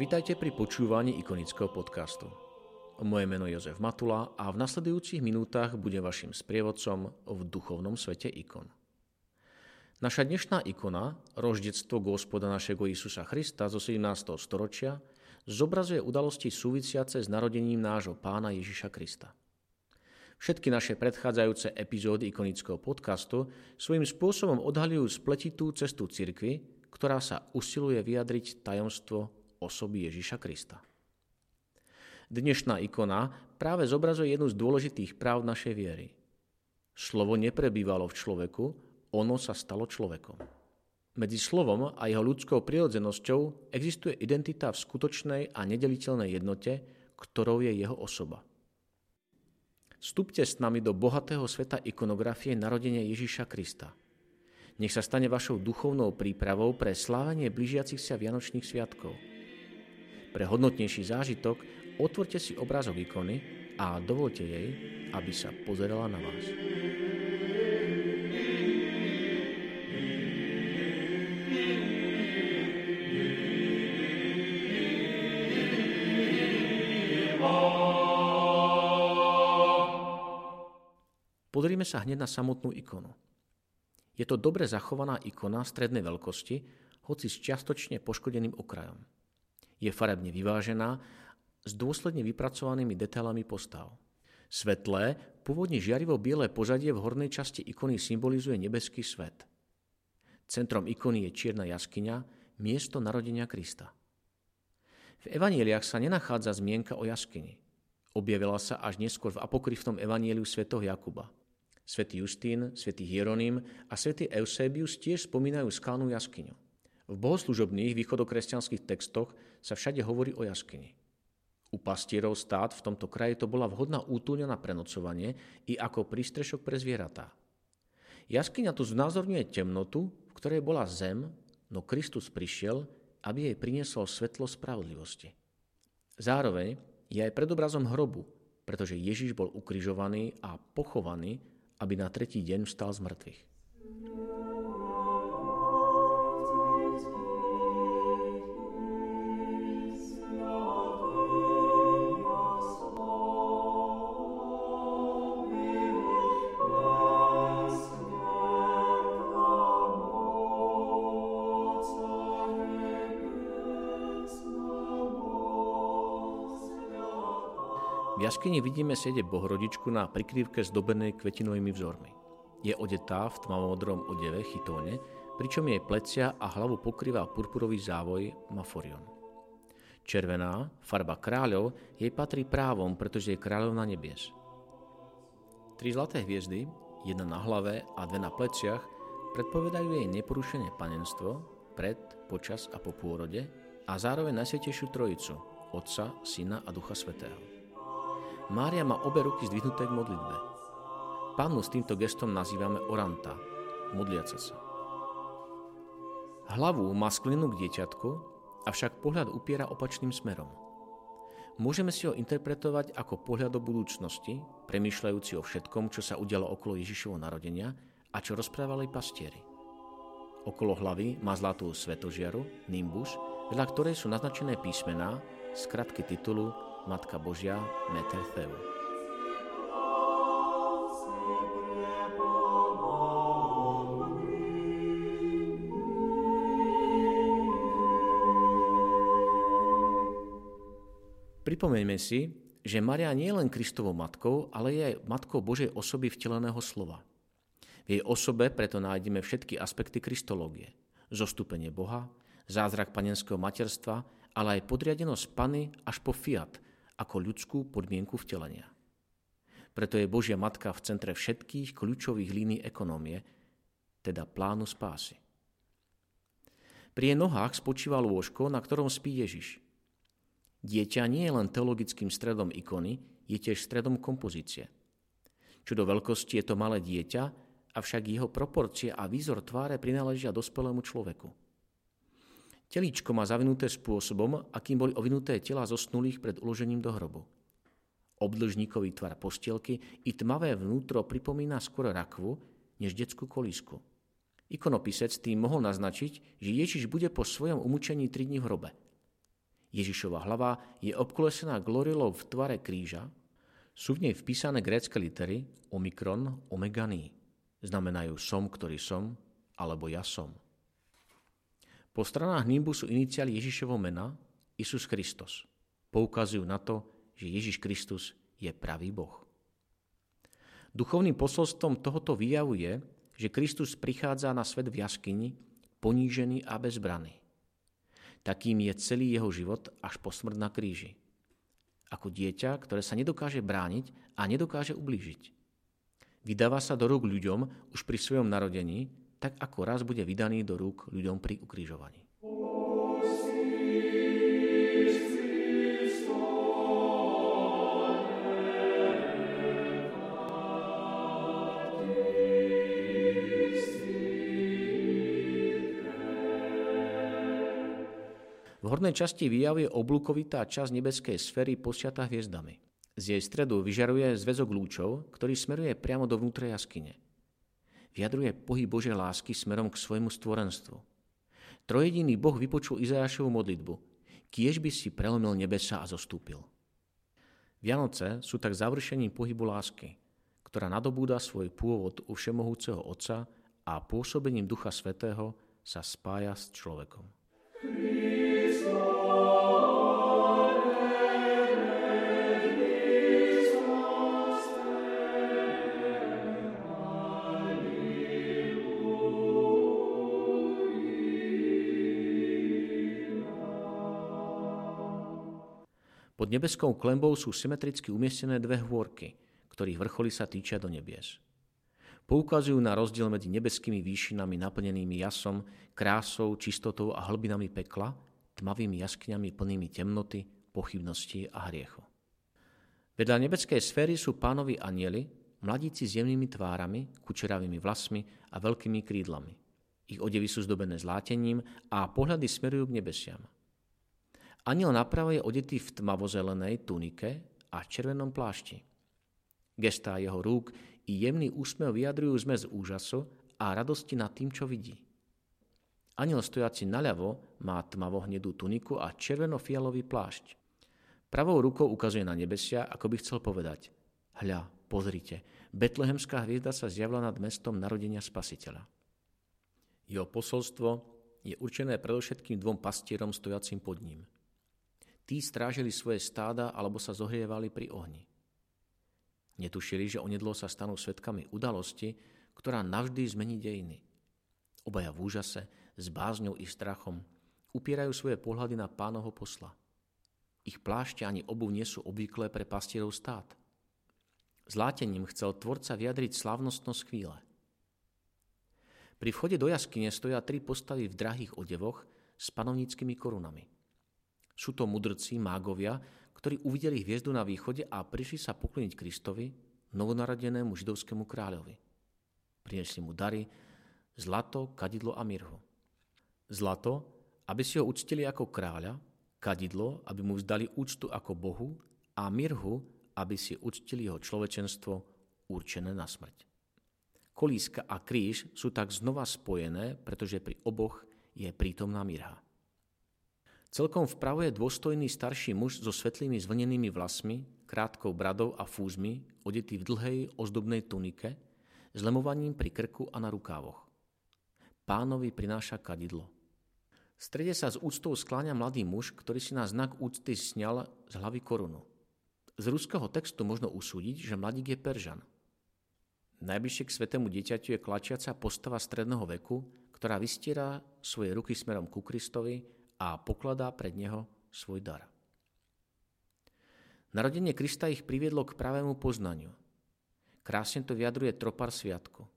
Vítajte pri počúvaní ikonického podcastu. Moje meno je Jozef Matula a v nasledujúcich minútach budem vašim sprievodcom v duchovnom svete ikon. Naša dnešná ikona, roždectvo Gospoda našeho Isusa Krista zo 17. storočia, zobrazuje udalosti súvisiace s narodením nášho pána Ježiša Krista. Všetky naše predchádzajúce epizódy ikonického podcastu svojím spôsobom odhalujú spletitú cestu cirkvy, ktorá sa usiluje vyjadriť tajomstvo osoby Ježiša Krista. Dnešná ikona práve zobrazuje jednu z dôležitých práv našej viery. Slovo neprebývalo v človeku, ono sa stalo človekom. Medzi slovom a jeho ľudskou prirodzenosťou existuje identita v skutočnej a nedeliteľnej jednote, ktorou je jeho osoba. Vstupte s nami do bohatého sveta ikonografie narodenia Ježiša Krista. Nech sa stane vašou duchovnou prípravou pre slávenie blížiacich sa Vianočných sviatkov – pre hodnotnejší zážitok otvorte si obrázok ikony a dovolte jej, aby sa pozerala na vás. Pozrime sa hneď na samotnú ikonu. Je to dobre zachovaná ikona strednej veľkosti, hoci s čiastočne poškodeným okrajom je farebne vyvážená s dôsledne vypracovanými detailami postav. Svetlé, pôvodne žiarivo biele pozadie v hornej časti ikony symbolizuje nebeský svet. Centrom ikony je čierna jaskyňa, miesto narodenia Krista. V evaníliách sa nenachádza zmienka o jaskyni. Objavila sa až neskôr v apokryfnom evaníliu svätého Jakuba. Svetý Justín, svätý Hieronym a svätý Eusebius tiež spomínajú skalnú jaskyňu. V bohoslužobných východokresťanských textoch sa všade hovorí o jaskyni. U pastierov stát v tomto kraji to bola vhodná útulňa na prenocovanie i ako prístrešok pre zvieratá. Jaskyňa tu znázorňuje temnotu, v ktorej bola zem, no Kristus prišiel, aby jej priniesol svetlo spravodlivosti. Zároveň je aj predobrazom hrobu, pretože Ježiš bol ukrižovaný a pochovaný, aby na tretí deň vstal z mŕtvych. V jaskyni vidíme sedieť bohrodičku na prikrývke zdobenej kvetinovými vzormi. Je odetá v tmavomodrom odeve chytóne, pričom jej plecia a hlavu pokrýva purpurový závoj maforion. Červená, farba kráľov, jej patrí právom, pretože je kráľovna nebies. Tri zlaté hviezdy, jedna na hlave a dve na pleciach, predpovedajú jej neporušené panenstvo pred, počas a po pôrode a zároveň Najsvetejšiu Trojicu, Otca, Syna a Ducha Svetého. Mária má obe ruky zdvihnuté k modlitbe. Pannu s týmto gestom nazývame oranta, modliaca sa. Hlavu má sklenú k dieťatku, avšak pohľad upiera opačným smerom. Môžeme si ho interpretovať ako pohľad do budúcnosti, premýšľajúci o všetkom, čo sa udialo okolo Ježišovho narodenia a čo rozprávali pastieri. Okolo hlavy má zlatú svetožiaru, nimbus, vedľa ktorej sú naznačené písmená, skratky titulu Matka Božia Meter Theu. Pripomeňme si, že Maria nie je len Kristovou matkou, ale je aj matkou Božej osoby vteleného slova. V jej osobe preto nájdeme všetky aspekty kristológie. Zostúpenie Boha, zázrak panenského materstva, ale aj podriadenosť Pany až po fiat, ako ľudskú podmienku vtelenia. Preto je Božia Matka v centre všetkých kľúčových línií ekonómie, teda plánu spásy. Pri jej nohách spočíva lôžko, na ktorom spí Ježiš. Dieťa nie je len teologickým stredom ikony, je tiež stredom kompozície. Čo do veľkosti je to malé dieťa, avšak jeho proporcie a výzor tváre prináležia dospelému človeku. Telíčko má zavinuté spôsobom, akým boli ovinuté tela zosnulých pred uložením do hrobu. Obdlžníkový tvar postielky i tmavé vnútro pripomína skôr rakvu, než detskú kolísku. Ikonopisec tým mohol naznačiť, že Ježiš bude po svojom umúčení tri dní v hrobe. Ježišova hlava je obkolesená glorilou v tvare kríža, sú v nej vpísané grécké litery omikron, omegany. Znamenajú som, ktorý som, alebo ja som. Po stranách nímbu sú iniciály Ježišovo mena Isus Kristus. Poukazujú na to, že Ježiš Kristus je pravý Boh. Duchovným posolstvom tohoto výjavu je, že Kristus prichádza na svet v jaskyni, ponížený a bezbraný. Takým je celý jeho život až po smrť na kríži. Ako dieťa, ktoré sa nedokáže brániť a nedokáže ublížiť. Vydáva sa do rúk ľuďom už pri svojom narodení, tak ako raz bude vydaný do rúk ľuďom pri ukrižovaní. hornej časti výjavu je oblúkovitá časť nebeskej sféry posiatá hviezdami. Z jej stredu vyžaruje zväzok lúčov, ktorý smeruje priamo do vnútra jaskyne. Vyjadruje pohyb Božej lásky smerom k svojmu stvorenstvu. Trojediný Boh vypočul Izajašovu modlitbu. Kiež by si prelomil nebesa a zostúpil. Vianoce sú tak završením pohybu lásky, ktorá nadobúda svoj pôvod u Všemohúceho Otca a pôsobením Ducha Svetého sa spája s človekom. Nebeskou klembou sú symetricky umiestnené dve hôrky, ktorých vrcholy sa týčia do nebies. Poukazujú na rozdiel medzi nebeskými výšinami naplnenými jasom, krásou, čistotou a hlbinami pekla, tmavými jaskyňami plnými temnoty, pochybnosti a hriechu. Vedľa nebeskej sféry sú pánovi anieli, mladíci s jemnými tvárami, kučeravými vlasmi a veľkými krídlami. Ich odevy sú zdobené zlátením a pohľady smerujú k nebesiam. Aniel napravo je odetý v tmavozelenej tunike a červenom plášti. Gestá jeho rúk i jemný úsmev vyjadrujú zmes úžasu a radosti nad tým, čo vidí. Aniel stojaci naľavo má tmavohnedú tuniku a červeno-fialový plášť. Pravou rukou ukazuje na nebesia, ako by chcel povedať Hľa, pozrite, betlehemská hviezda sa zjavila nad mestom narodenia spasiteľa. Jeho posolstvo je určené predovšetkým dvom pastierom stojacím pod ním – Tí strážili svoje stáda alebo sa zohrievali pri ohni. Netušili, že onedlo sa stanú svetkami udalosti, ktorá navždy zmení dejiny. Obaja v úžase, s bázňou i strachom, upierajú svoje pohľady na pánoho posla. Ich plášte ani obu nie sú obvyklé pre pastierov stát. Zlátením chcel tvorca vyjadriť slávnostnosť chvíle. Pri vchode do jaskyne stoja tri postavy v drahých odevoch s panovníckými korunami – sú to mudrci, mágovia, ktorí uvideli hviezdu na východe a prišli sa pokloniť Kristovi, novonaradenému židovskému kráľovi. Prinesli mu dary, zlato, kadidlo a mirhu. Zlato, aby si ho uctili ako kráľa, kadidlo, aby mu vzdali úctu ako Bohu a mirhu, aby si uctili jeho človečenstvo určené na smrť. Kolíska a kríž sú tak znova spojené, pretože pri oboch je prítomná mirha. Celkom vpravo je dôstojný starší muž so svetlými zvlnenými vlasmi, krátkou bradou a fúzmi, odetý v dlhej ozdobnej tunike, s lemovaním pri krku a na rukávoch. Pánovi prináša kadidlo. V strede sa s úctou skláňa mladý muž, ktorý si na znak úcty sňal z hlavy korunu. Z ruského textu možno usúdiť, že mladík je Peržan. Najbližšie k svetému dieťaťu je klačiaca postava stredného veku, ktorá vystiera svoje ruky smerom ku Kristovi a pokladá pred neho svoj dar. Narodenie Krista ich priviedlo k pravému poznaniu. Krásne to vyjadruje tropar sviatku.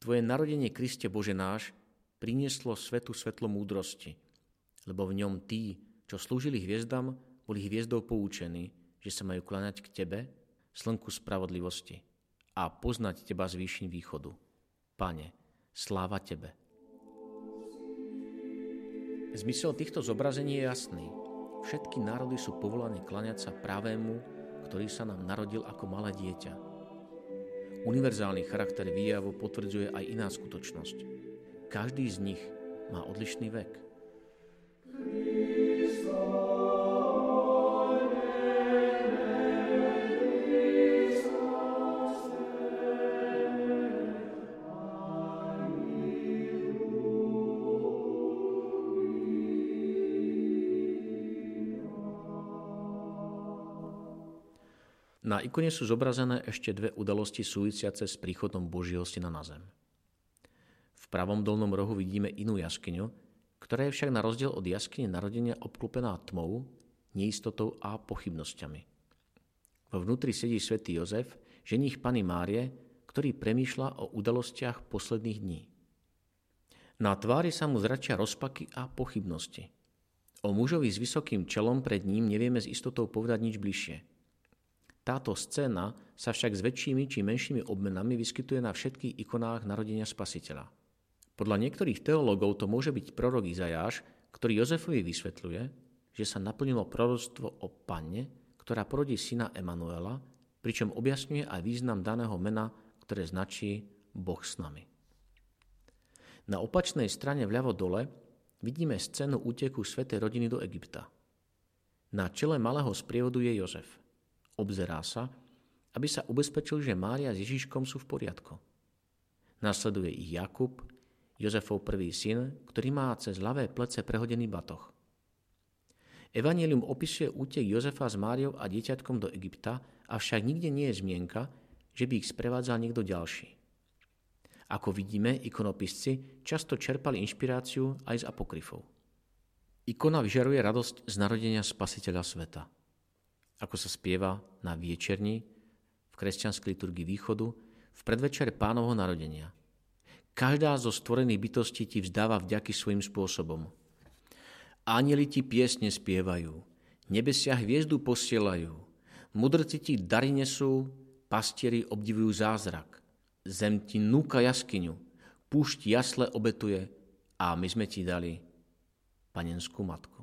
Tvoje narodenie Kriste Bože náš prinieslo svetu svetlo múdrosti, lebo v ňom tí, čo slúžili hviezdam, boli hviezdou poučení, že sa majú kláňať k Tebe, slnku spravodlivosti, a poznať Teba z výšin východu. Pane, sláva Tebe. Zmysel týchto zobrazení je jasný. Všetky národy sú povolané klaňať sa pravému, ktorý sa nám narodil ako malé dieťa. Univerzálny charakter výjavu potvrdzuje aj iná skutočnosť. Každý z nich má odlišný vek. Na ikone sú zobrazené ešte dve udalosti súvisiace s príchodom Božieho syna na zem. V pravom dolnom rohu vidíme inú jaskyňu, ktorá je však na rozdiel od jaskyne narodenia obklopená tmou, neistotou a pochybnosťami. Vo vnútri sedí svätý Jozef, ženích Pany Márie, ktorý premýšľa o udalostiach posledných dní. Na tvári sa mu zračia rozpaky a pochybnosti. O mužovi s vysokým čelom pred ním nevieme s istotou povedať nič bližšie – táto scéna sa však s väčšími či menšími obmenami vyskytuje na všetkých ikonách narodenia spasiteľa. Podľa niektorých teológov to môže byť prorok Izajáš, ktorý Jozefovi vysvetľuje, že sa naplnilo proroctvo o panne, ktorá porodí syna Emanuela, pričom objasňuje aj význam daného mena, ktoré značí Boh s nami. Na opačnej strane vľavo dole vidíme scénu úteku svätej rodiny do Egypta. Na čele malého sprievodu je Jozef – obzerá sa, aby sa ubezpečil, že Mária s Ježiškom sú v poriadku. Nasleduje ich Jakub, Jozefov prvý syn, ktorý má cez ľavé plece prehodený batoh. Evangelium opisuje útek Jozefa s Máriou a dieťatkom do Egypta, avšak nikde nie je zmienka, že by ich sprevádzal niekto ďalší. Ako vidíme, ikonopisci často čerpali inšpiráciu aj z apokryfov. Ikona vyžaruje radosť z narodenia spasiteľa sveta – ako sa spieva na viečerni v kresťanskej liturgii východu v predvečere pánovho narodenia. Každá zo stvorených bytostí ti vzdáva vďaky svojim spôsobom. Anieli ti piesne spievajú, nebesia hviezdu posielajú, mudrci ti dary nesú, pastieri obdivujú zázrak. Zem ti núka jaskyňu, púšť jasle obetuje a my sme ti dali panenskú matku.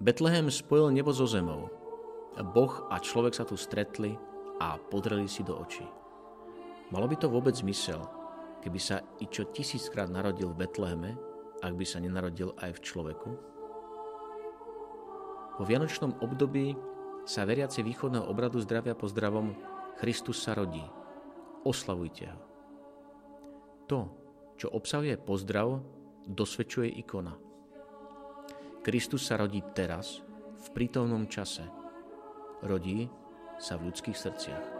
Betlehem spojil nebo so zemou. Boh a človek sa tu stretli a podreli si do očí. Malo by to vôbec zmysel, keby sa i čo tisíckrát narodil v Betleheme, ak by sa nenarodil aj v človeku? Po vianočnom období sa veriaci východného obradu zdravia pozdravom Christus sa rodí. Oslavujte ho. To, čo obsahuje pozdrav, dosvedčuje ikona – Kristus sa rodí teraz, v prítomnom čase. Rodí sa v ľudských srdciach.